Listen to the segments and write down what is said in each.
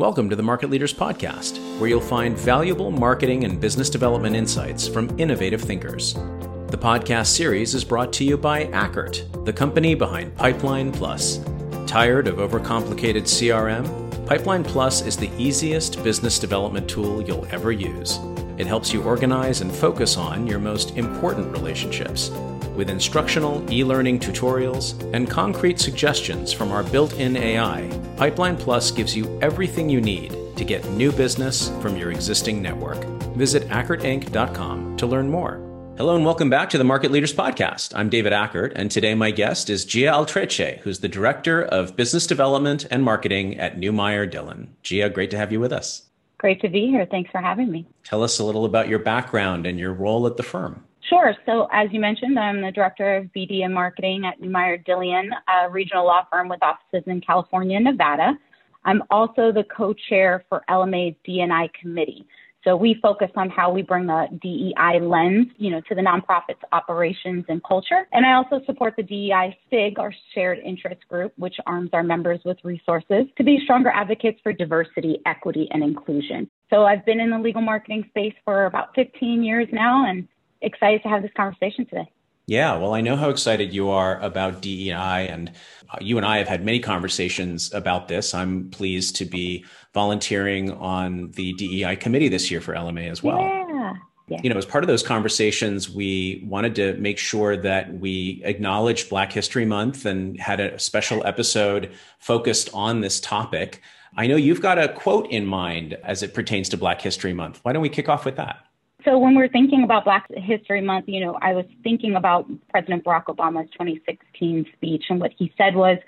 Welcome to the Market Leaders Podcast, where you'll find valuable marketing and business development insights from innovative thinkers. The podcast series is brought to you by Ackert, the company behind Pipeline Plus. Tired of overcomplicated CRM? Pipeline Plus is the easiest business development tool you'll ever use. It helps you organize and focus on your most important relationships with instructional e learning tutorials and concrete suggestions from our built in AI, Pipeline Plus gives you everything you need to get new business from your existing network. Visit AckertInc.com to learn more. Hello and welcome back to the Market Leaders Podcast. I'm David Ackert, and today my guest is Gia Altreche, who's the Director of Business Development and Marketing at Newmeyer Dillion. Gia, great to have you with us. Great to be here. Thanks for having me. Tell us a little about your background and your role at the firm. Sure. So, as you mentioned, I'm the director of BD and marketing at Newmeyer Dillion, a regional law firm with offices in California and Nevada. I'm also the co chair for LMA's DNI committee. So we focus on how we bring the DEI lens, you know, to the nonprofit's operations and culture. And I also support the DEI SIG, our shared interest group, which arms our members with resources to be stronger advocates for diversity, equity, and inclusion. So I've been in the legal marketing space for about 15 years now and excited to have this conversation today. Yeah, well, I know how excited you are about DEI, and you and I have had many conversations about this. I'm pleased to be volunteering on the DEI committee this year for LMA as well. Yeah. yeah. You know, as part of those conversations, we wanted to make sure that we acknowledged Black History Month and had a special episode focused on this topic. I know you've got a quote in mind as it pertains to Black History Month. Why don't we kick off with that? So when we're thinking about Black History Month, you know, I was thinking about President Barack Obama's 2016 speech, and what he said was,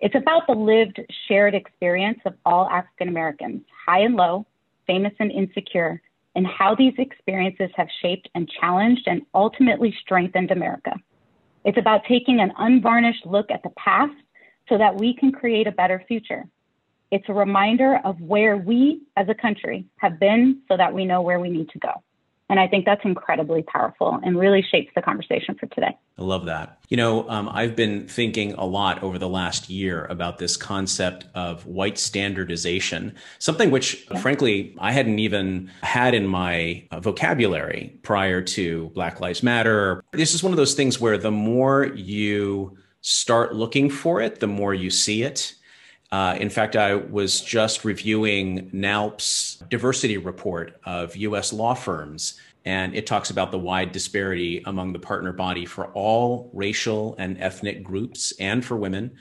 it's about the lived, shared experience of all African Americans, high and low, famous and insecure, and how these experiences have shaped and challenged and ultimately strengthened America. It's about taking an unvarnished look at the past so that we can create a better future. It's a reminder of where we as a country have been so that we know where we need to go. And I think that's incredibly powerful and really shapes the conversation for today. I love that. You know, um, I've been thinking a lot over the last year about this concept of white standardization, something which, yeah. frankly, I hadn't even had in my uh, vocabulary prior to Black Lives Matter. This is one of those things where the more you start looking for it, the more you see it. Uh, in fact, I was just reviewing NALP's diversity report of US law firms, and it talks about the wide disparity among the partner body for all racial and ethnic groups and for women.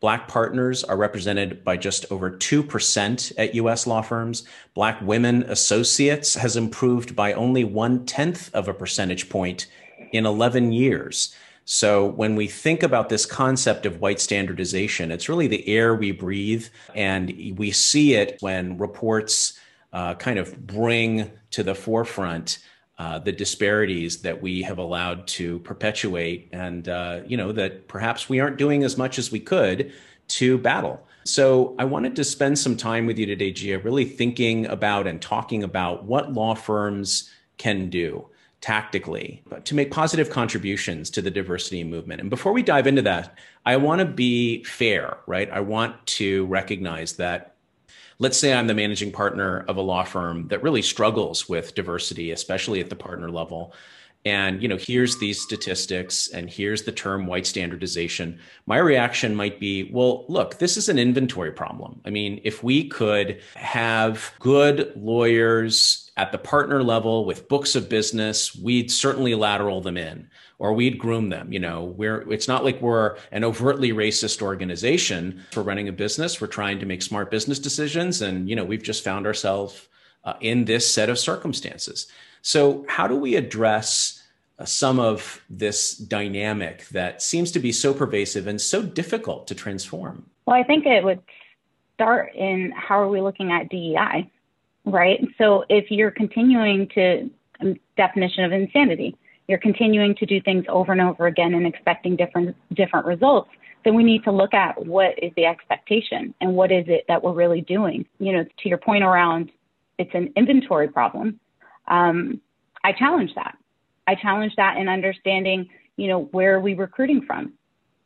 Black partners are represented by just over 2% at US law firms. Black women associates has improved by only one tenth of a percentage point in 11 years. So when we think about this concept of white standardization, it's really the air we breathe. And we see it when reports uh, kind of bring to the forefront uh, the disparities that we have allowed to perpetuate and uh, you know that perhaps we aren't doing as much as we could to battle so i wanted to spend some time with you today gia really thinking about and talking about what law firms can do tactically to make positive contributions to the diversity movement. And before we dive into that, I want to be fair, right? I want to recognize that let's say I'm the managing partner of a law firm that really struggles with diversity, especially at the partner level. And you know, here's these statistics and here's the term white standardization. My reaction might be, well, look, this is an inventory problem. I mean, if we could have good lawyers at the partner level with books of business, we'd certainly lateral them in or we'd groom them. You know, we're it's not like we're an overtly racist organization. We're running a business. We're trying to make smart business decisions, and you know, we've just found ourselves uh, in this set of circumstances. So, how do we address some of this dynamic that seems to be so pervasive and so difficult to transform? Well, I think it would start in how are we looking at DEI? right? So if you're continuing to um, definition of insanity, you're continuing to do things over and over again and expecting different different results, then we need to look at what is the expectation and what is it that we're really doing. You know, to your point around it's an inventory problem. Um, I challenge that. I challenge that in understanding, you know, where are we recruiting from?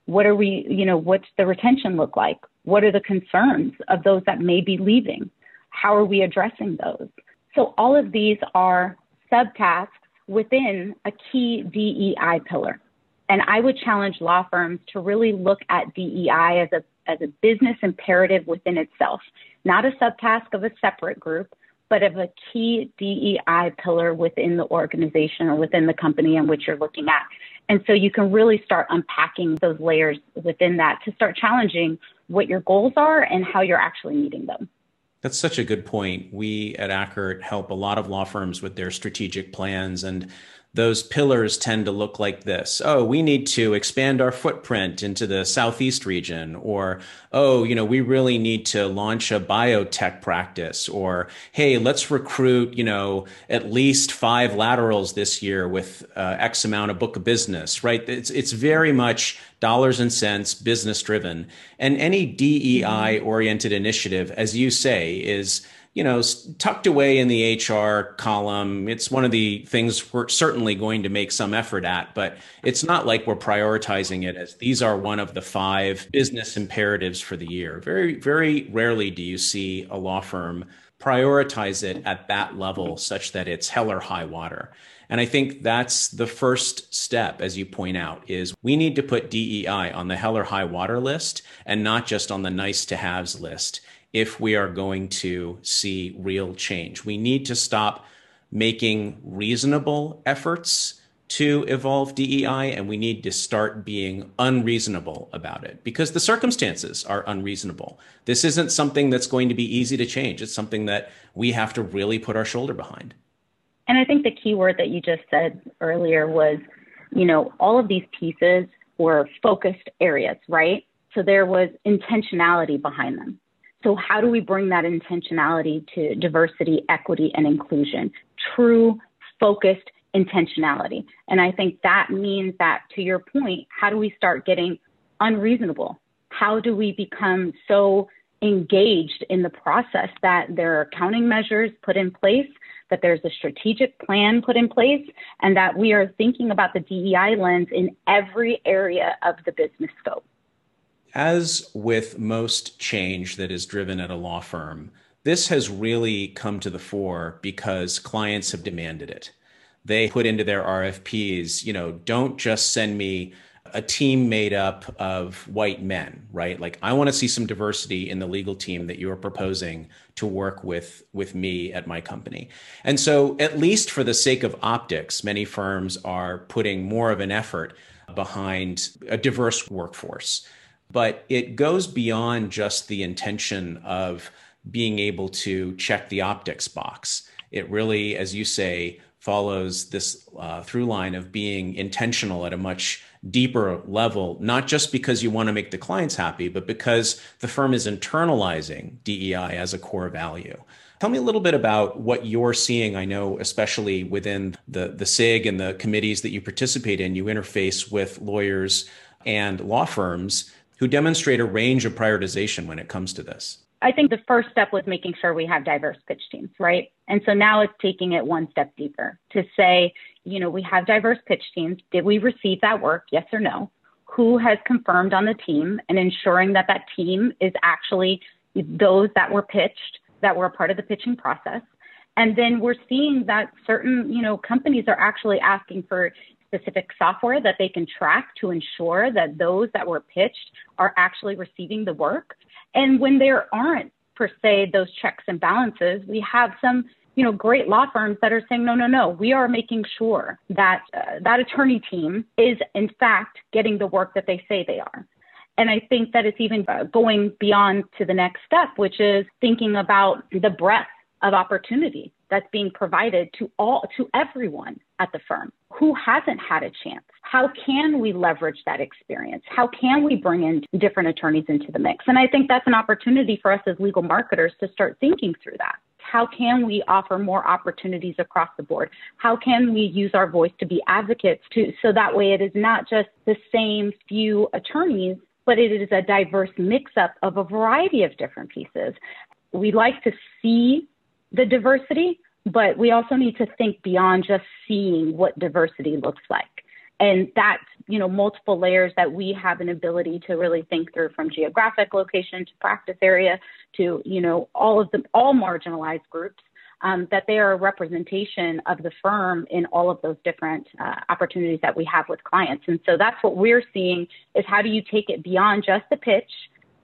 What are we, you know, what's the retention look like? What are the concerns of those that may be leaving? How are we addressing those? So all of these are subtasks within a key DEI pillar. And I would challenge law firms to really look at DEI as a, as a business imperative within itself, not a subtask of a separate group, but of a key DEI pillar within the organization or within the company in which you're looking at. And so you can really start unpacking those layers within that to start challenging what your goals are and how you're actually meeting them. That's such a good point. We at Ackert help a lot of law firms with their strategic plans and those pillars tend to look like this. Oh, we need to expand our footprint into the Southeast region. Or, oh, you know, we really need to launch a biotech practice. Or, hey, let's recruit, you know, at least five laterals this year with uh, X amount of book of business, right? It's, it's very much dollars and cents, business driven. And any DEI oriented initiative, as you say, is you know, tucked away in the HR column. It's one of the things we're certainly going to make some effort at, but it's not like we're prioritizing it as these are one of the five business imperatives for the year. Very, very rarely do you see a law firm prioritize it at that level such that it's hell or high water. And I think that's the first step, as you point out, is we need to put DEI on the hell or high water list and not just on the nice to haves list if we are going to see real change. We need to stop making reasonable efforts to evolve DEI, and we need to start being unreasonable about it because the circumstances are unreasonable. This isn't something that's going to be easy to change. It's something that we have to really put our shoulder behind. And I think the key word that you just said earlier was, you know, all of these pieces were focused areas, right? So there was intentionality behind them. So, how do we bring that intentionality to diversity, equity, and inclusion? True, focused intentionality. And I think that means that, to your point, how do we start getting unreasonable? How do we become so engaged in the process that there are accounting measures put in place, that there's a strategic plan put in place, and that we are thinking about the DEI lens in every area of the business scope? As with most change that is driven at a law firm, this has really come to the fore because clients have demanded it. They put into their RFPs, you know, don't just send me a team made up of white men, right? Like I want to see some diversity in the legal team that you're proposing to work with with me at my company. And so at least for the sake of optics, many firms are putting more of an effort behind a diverse workforce but it goes beyond just the intention of being able to check the optics box. It really, as you say, follows this uh, through line of being intentional at a much deeper level, not just because you want to make the clients happy, but because the firm is internalizing DEI as a core value. Tell me a little bit about what you're seeing. I know, especially within the, the SIG and the committees that you participate in, you interface with lawyers and law firms who demonstrate a range of prioritization when it comes to this? I think the first step was making sure we have diverse pitch teams, right? And so now it's taking it one step deeper to say, you know, we have diverse pitch teams. Did we receive that work? Yes or no? Who has confirmed on the team and ensuring that that team is actually those that were pitched, that were a part of the pitching process. And then we're seeing that certain, you know, companies are actually asking for specific software that they can track to ensure that those that were pitched are actually receiving the work. And when there aren't per se those checks and balances, we have some you know great law firms that are saying no no no we are making sure that uh, that attorney team is in fact getting the work that they say they are and I think that it's even uh, going beyond to the next step, which is thinking about the breadth of opportunity that's being provided to all to everyone at the firm who hasn't had a chance. How can we leverage that experience? How can we bring in different attorneys into the mix? And i think that's an opportunity for us as legal marketers to start thinking through that. How can we offer more opportunities across the board? How can we use our voice to be advocates to so that way it is not just the same few attorneys but it is a diverse mix up of a variety of different pieces. We like to see the diversity, but we also need to think beyond just seeing what diversity looks like. And that's, you know, multiple layers that we have an ability to really think through from geographic location to practice area to, you know, all of the all marginalized groups. Um, that they are a representation of the firm in all of those different uh, opportunities that we have with clients. And so that's what we're seeing is how do you take it beyond just the pitch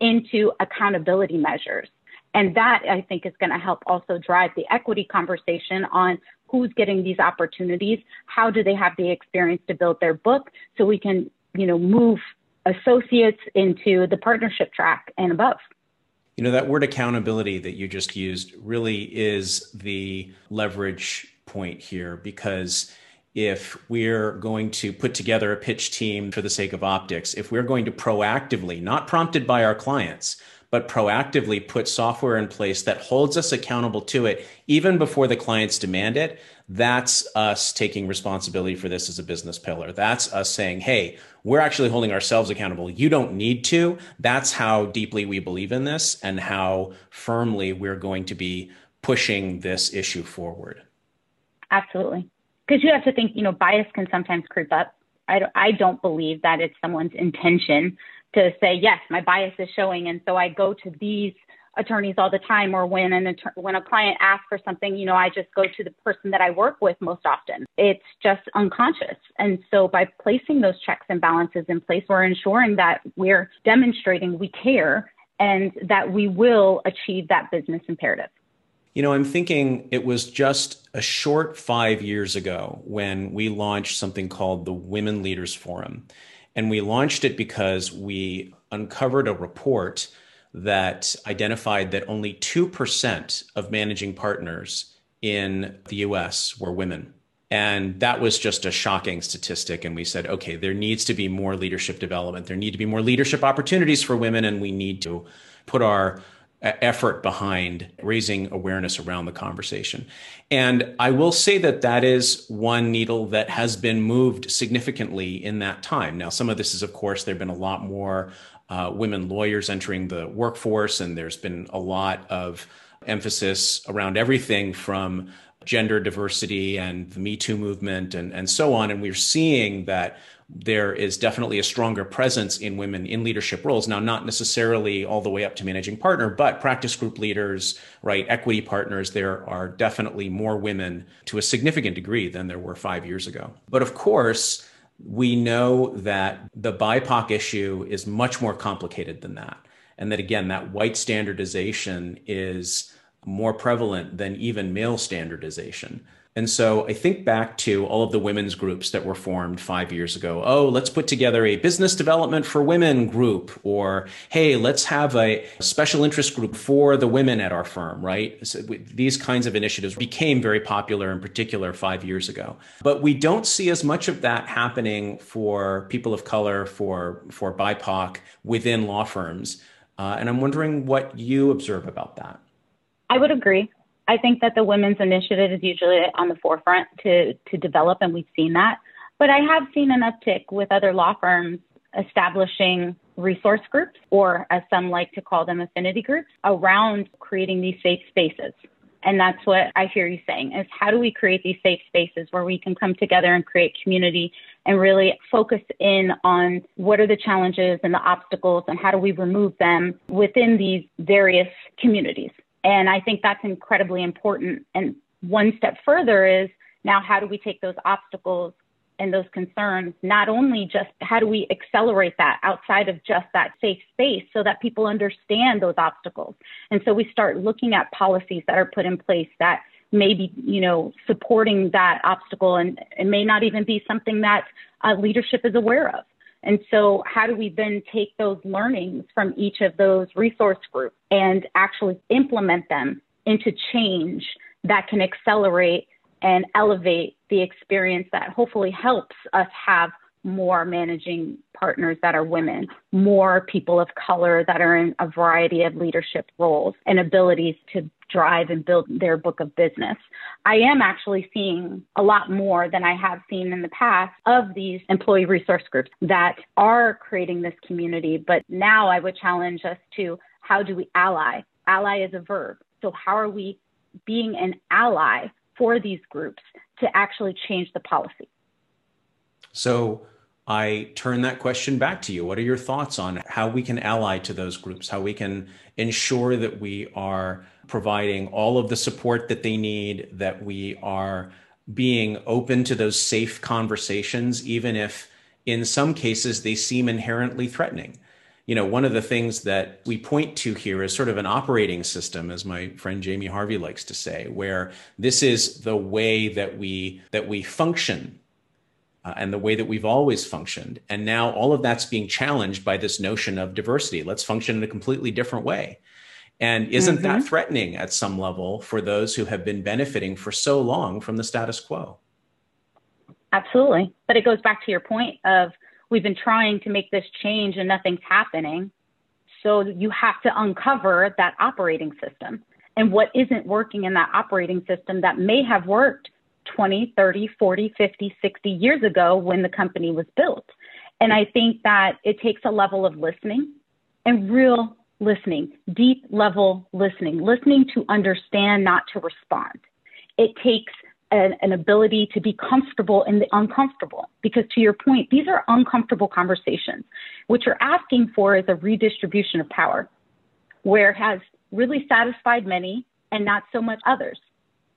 into accountability measures. And that I think is going to help also drive the equity conversation on who's getting these opportunities, how do they have the experience to build their book so we can, you know, move associates into the partnership track and above. You know, that word accountability that you just used really is the leverage point here because if we're going to put together a pitch team for the sake of optics, if we're going to proactively, not prompted by our clients, but proactively put software in place that holds us accountable to it even before the clients demand it, that's us taking responsibility for this as a business pillar. That's us saying, hey, we're actually holding ourselves accountable. You don't need to. That's how deeply we believe in this and how firmly we're going to be pushing this issue forward. Absolutely because you have to think, you know, bias can sometimes creep up. I don't, believe that it's someone's intention to say, yes, my bias is showing. And so I go to these attorneys all the time, or when an att- when a client asks for something, you know, I just go to the person that I work with most often. It's just unconscious. And so by placing those checks and balances in place, we're ensuring that we're demonstrating we care and that we will achieve that business imperative. You know, I'm thinking it was just a short five years ago when we launched something called the Women Leaders Forum. And we launched it because we uncovered a report that identified that only 2% of managing partners in the US were women. And that was just a shocking statistic. And we said, okay, there needs to be more leadership development. There need to be more leadership opportunities for women. And we need to put our effort behind raising awareness around the conversation. And I will say that that is one needle that has been moved significantly in that time. Now, some of this is, of course, there have been a lot more uh, women lawyers entering the workforce, and there's been a lot of emphasis around everything from gender diversity and the Me Too movement and, and so on. And we're seeing that there is definitely a stronger presence in women in leadership roles. Now, not necessarily all the way up to managing partner, but practice group leaders, right, equity partners, there are definitely more women to a significant degree than there were five years ago. But of course, we know that the BIPOC issue is much more complicated than that. And that again, that white standardization is more prevalent than even male standardization. And so I think back to all of the women's groups that were formed five years ago. Oh, let's put together a business development for women group, or hey, let's have a special interest group for the women at our firm, right? So these kinds of initiatives became very popular in particular five years ago. But we don't see as much of that happening for people of color, for, for BIPOC within law firms. Uh, and I'm wondering what you observe about that. I would agree. I think that the women's initiative is usually on the forefront to, to develop, and we've seen that. But I have seen an uptick with other law firms establishing resource groups, or as some like to call them, affinity groups, around creating these safe spaces. And that's what I hear you saying is how do we create these safe spaces where we can come together and create community and really focus in on what are the challenges and the obstacles and how do we remove them within these various communities. And I think that's incredibly important. And one step further is now how do we take those obstacles and those concerns, not only just how do we accelerate that outside of just that safe space so that people understand those obstacles. And so we start looking at policies that are put in place that may be, you know, supporting that obstacle and it may not even be something that uh, leadership is aware of. And so, how do we then take those learnings from each of those resource groups and actually implement them into change that can accelerate and elevate the experience that hopefully helps us have more managing partners that are women, more people of color that are in a variety of leadership roles and abilities to drive and build their book of business. I am actually seeing a lot more than I have seen in the past of these employee resource groups that are creating this community. But now I would challenge us to how do we ally? Ally is a verb. So, how are we being an ally for these groups to actually change the policy? So I turn that question back to you. What are your thoughts on how we can ally to those groups, how we can ensure that we are providing all of the support that they need, that we are being open to those safe conversations, even if in some cases they seem inherently threatening? you know, one of the things that we point to here is sort of an operating system, as my friend Jamie Harvey likes to say, where this is the way that we that we function uh, and the way that we've always functioned. And now all of that's being challenged by this notion of diversity. Let's function in a completely different way. And isn't mm-hmm. that threatening at some level for those who have been benefiting for so long from the status quo? Absolutely. But it goes back to your point of we've been trying to make this change and nothing's happening. So you have to uncover that operating system and what isn't working in that operating system that may have worked 20, 30, 40, 50, 60 years ago when the company was built. And I think that it takes a level of listening and real listening, deep level listening, listening to understand, not to respond. It takes an, an, ability to be comfortable in the uncomfortable. Because to your point, these are uncomfortable conversations. What you're asking for is a redistribution of power, where it has really satisfied many and not so much others.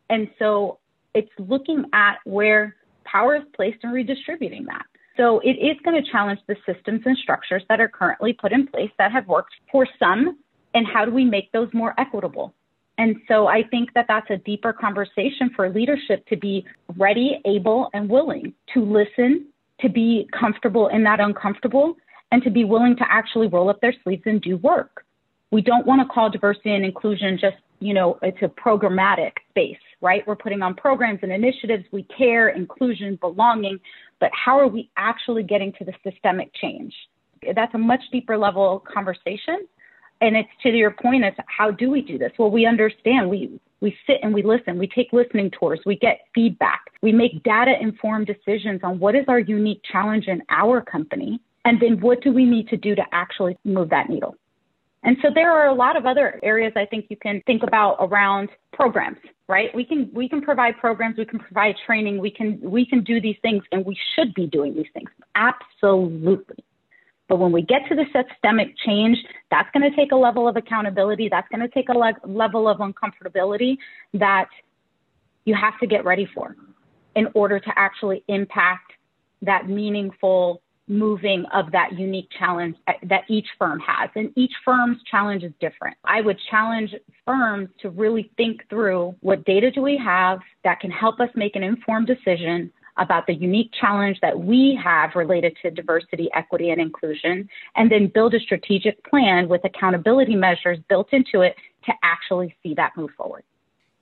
And so it's looking at where power is placed and redistributing that. So it is going to challenge the systems and structures that are currently put in place that have worked for some, and how do we make those more equitable? And so I think that that's a deeper conversation for leadership to be ready, able, and willing to listen, to be comfortable in that uncomfortable, and to be willing to actually roll up their sleeves and do work. We don't want to call diversity and inclusion just, you know, it's a programmatic space, right? We're putting on programs and initiatives. We care, inclusion, belonging, but how are we actually getting to the systemic change? That's a much deeper level conversation and it's to your point as how do we do this? Well, we understand. We we sit and we listen. We take listening tours. We get feedback. We make data informed decisions on what is our unique challenge in our company, and then what do we need to do to actually move that needle. And so there are a lot of other areas I think you can think about around programs, right? We can we can provide programs, we can provide training, we can we can do these things and we should be doing these things. Absolutely. But when we get to the systemic change, that's going to take a level of accountability. That's going to take a le- level of uncomfortability that you have to get ready for in order to actually impact that meaningful moving of that unique challenge that each firm has. And each firm's challenge is different. I would challenge firms to really think through what data do we have that can help us make an informed decision about the unique challenge that we have related to diversity, equity, and inclusion, and then build a strategic plan with accountability measures built into it to actually see that move forward.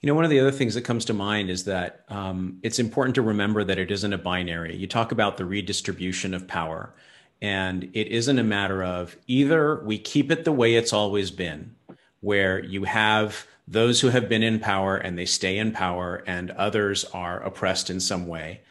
You know, one of the other things that comes to mind is that um, it's important to remember that it isn't a binary. You talk about the redistribution of power, and it isn't a matter of either we keep it the way it's always been, where you have those who have been in power and they stay in power, and others are oppressed in some way,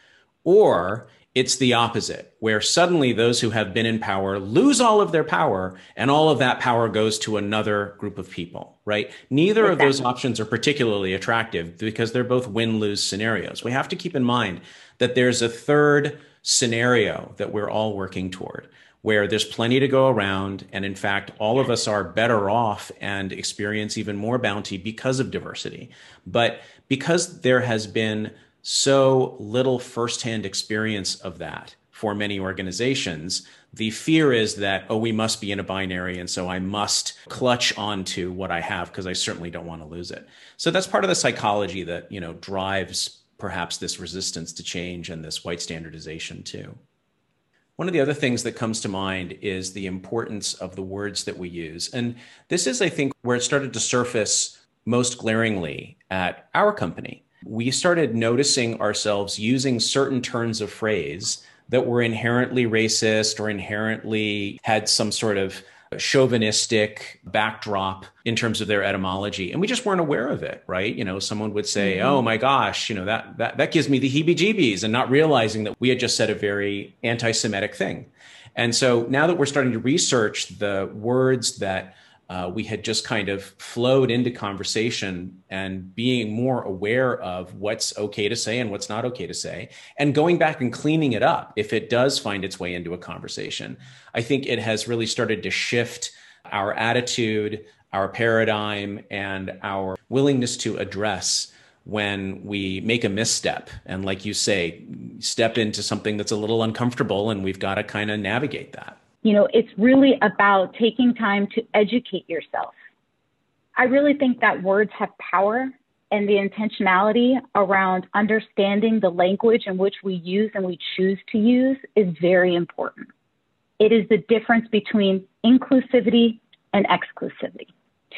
or it's the opposite, where suddenly those who have been in power lose all of their power and all of that power goes to another group of people, right? Neither exactly. of those options are particularly attractive because they're both win lose scenarios. We have to keep in mind that there's a third scenario that we're all working toward where there's plenty to go around. And in fact, all of us are better off and experience even more bounty because of diversity. But because there has been so little firsthand experience of that for many organizations, the fear is that, oh, we must be in a binary. And so I must clutch onto what I have because I certainly don't want to lose it. So that's part of the psychology that, you know, drives perhaps this resistance to change and this white standardization too. One of the other things that comes to mind is the importance of the words that we use. And this is, I think, where it started to surface most glaringly at our company we started noticing ourselves using certain turns of phrase that were inherently racist or inherently had some sort of chauvinistic backdrop in terms of their etymology and we just weren't aware of it right you know someone would say mm-hmm. oh my gosh you know that that that gives me the heebie-jeebies and not realizing that we had just said a very anti-semitic thing and so now that we're starting to research the words that uh, we had just kind of flowed into conversation and being more aware of what's okay to say and what's not okay to say, and going back and cleaning it up if it does find its way into a conversation. I think it has really started to shift our attitude, our paradigm, and our willingness to address when we make a misstep and like you say step into something that's a little uncomfortable and we've got to kind of navigate that you know, it's really about taking time to educate yourself. I really think that words have power and the intentionality around understanding the language in which we use and we choose to use is very important. It is the difference between inclusivity and exclusivity.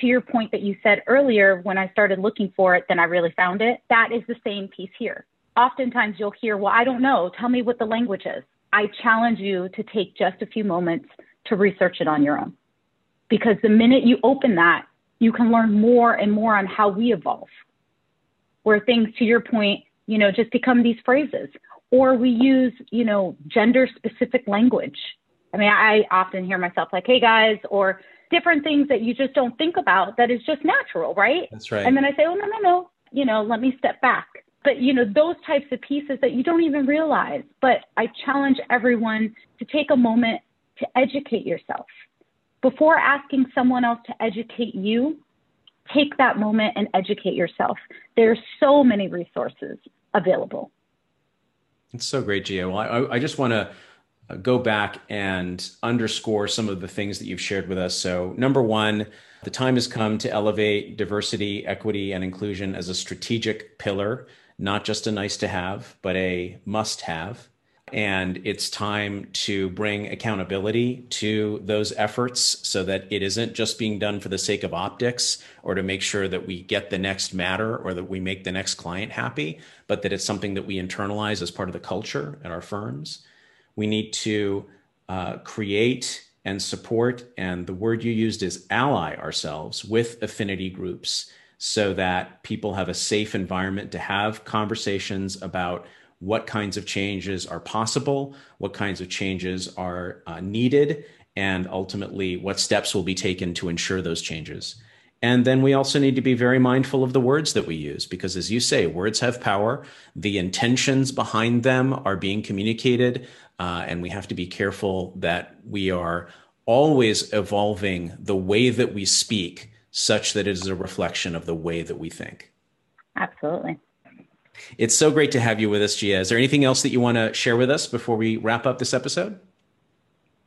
To your point that you said earlier, when I started looking for it, then I really found it. That is the same piece here. Oftentimes you'll hear, well, I don't know. Tell me what the language is. I challenge you to take just a few moments to research it on your own. Because the minute you open that, you can learn more and more on how we evolve. Where things, to your point, you know, just become these phrases. Or we use, you know, gender specific language. I mean, I often hear myself like, hey guys, or different things that you just don't think about that is just natural, right? That's right. And then I say, oh, no, no, no, you know, let me step back but you know those types of pieces that you don't even realize. But i challenge everyone to take a moment to educate yourself. Before asking someone else to educate you take that moment and educate yourself. There's so many resources available. It's so great Gia. well i, I just want to uh, go back and underscore some of the things that you've shared with us. So number one the time has come to elevate diversity, equity, and inclusion as a strategic pillar not just a nice to have, but a must have. And it's time to bring accountability to those efforts so that it isn't just being done for the sake of optics or to make sure that we get the next matter or that we make the next client happy, but that it's something that we internalize as part of the culture at our firms. We need to uh, create and support, and the word you used is ally ourselves with affinity groups so that people have a safe environment to have conversations about what kinds of changes are possible, what kinds of changes are uh, needed, and ultimately what steps will be taken to ensure those changes. And then we also need to be very mindful of the words that we use, because as you say, words have power. The intentions behind them are being communicated, uh, and we have to be careful that we are always evolving the way that we speak such that it is a reflection of the way that we think. Absolutely. It's so great to have you with us, Gia. Is there anything else that you want to share with us before we wrap up this episode?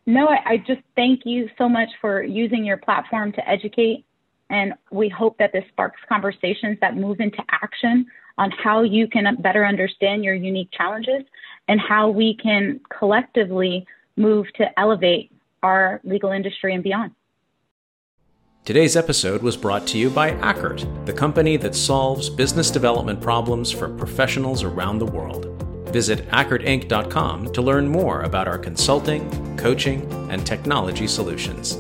No, I, I just thank you so much for using your platform to educate. And we hope that this sparks conversations that move into action on how you can better understand your unique challenges and how we can collectively move to elevate our legal industry and beyond. Today's episode was brought to you by Ackert, the company that solves business development problems for professionals around the world. Visit AckertInc.com to learn more about our consulting, coaching, and technology solutions.